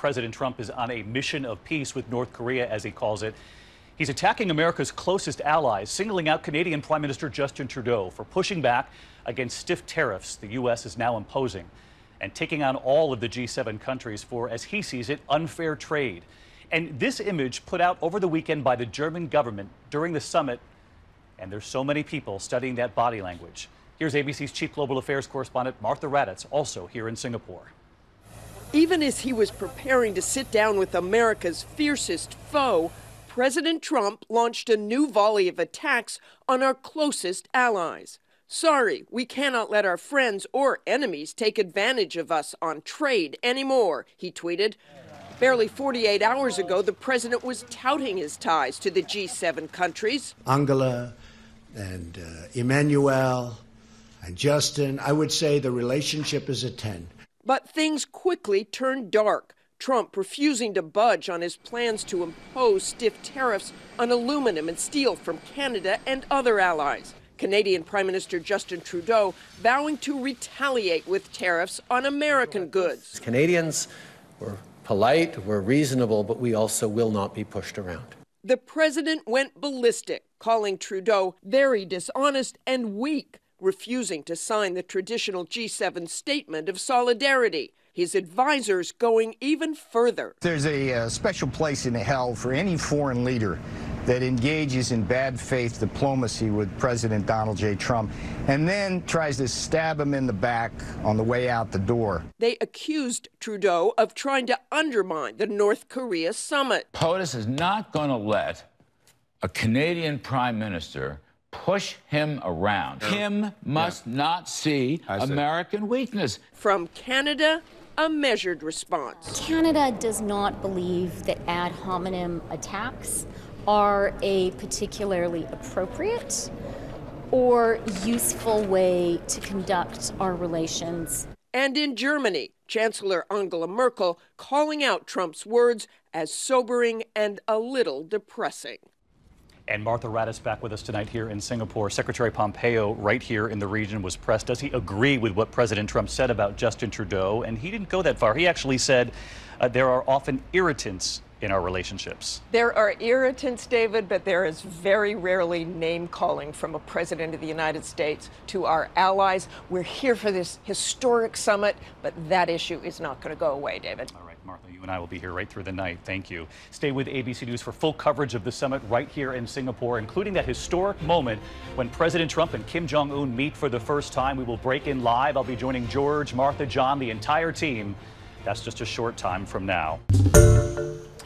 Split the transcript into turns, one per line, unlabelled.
President Trump is on a mission of peace with North Korea, as he calls it. He's attacking America's closest allies, singling out Canadian Prime Minister Justin Trudeau for pushing back against stiff tariffs the U.S. is now imposing and taking on all of the G7 countries for, as he sees it, unfair trade. And this image put out over the weekend by the German government during the summit, and there's so many people studying that body language. Here's ABC's Chief Global Affairs correspondent Martha Raddatz, also here in Singapore.
Even as he was preparing to sit down with America's fiercest foe, President Trump launched a new volley of attacks on our closest allies. Sorry, we cannot let our friends or enemies take advantage of us on trade anymore, he tweeted. Barely 48 hours ago, the president was touting his ties to the G7 countries.
Angela and uh, Emmanuel and Justin, I would say the relationship is a 10.
But things quickly turned dark Trump refusing to budge on his plans to impose stiff tariffs on aluminum and steel from Canada and other allies. Canadian Prime Minister Justin Trudeau vowing to retaliate with tariffs on American goods.
Canadians were polite, we're reasonable, but we also will not be pushed around.
The president went ballistic, calling Trudeau very dishonest and weak, refusing to sign the traditional G7 statement of solidarity his advisors going even further.
There's a uh, special place in hell for any foreign leader that engages in bad faith diplomacy with President Donald J. Trump and then tries to stab him in the back on the way out the door.
They accused Trudeau of trying to undermine the North Korea summit.
POTUS is not going to let a Canadian prime minister push him around. Kim must yeah. not see American weakness.
From Canada a measured response.
Canada does not believe that ad hominem attacks are a particularly appropriate or useful way to conduct our relations.
And in Germany, Chancellor Angela Merkel calling out Trump's words as sobering and a little depressing.
And Martha Raddatz back with us tonight here in Singapore. Secretary Pompeo, right here in the region, was pressed. Does he agree with what President Trump said about Justin Trudeau? And he didn't go that far. He actually said uh, there are often irritants in our relationships.
There are irritants, David, but there is very rarely name calling from a president of the United States to our allies. We're here for this historic summit, but that issue is not going to go away, David.
All right. Martha, you and I will be here right through the night. Thank you. Stay with ABC News for full coverage of the summit right here in Singapore, including that historic moment when President Trump and Kim Jong un meet for the first time. We will break in live. I'll be joining George, Martha, John, the entire team. That's just a short time from now.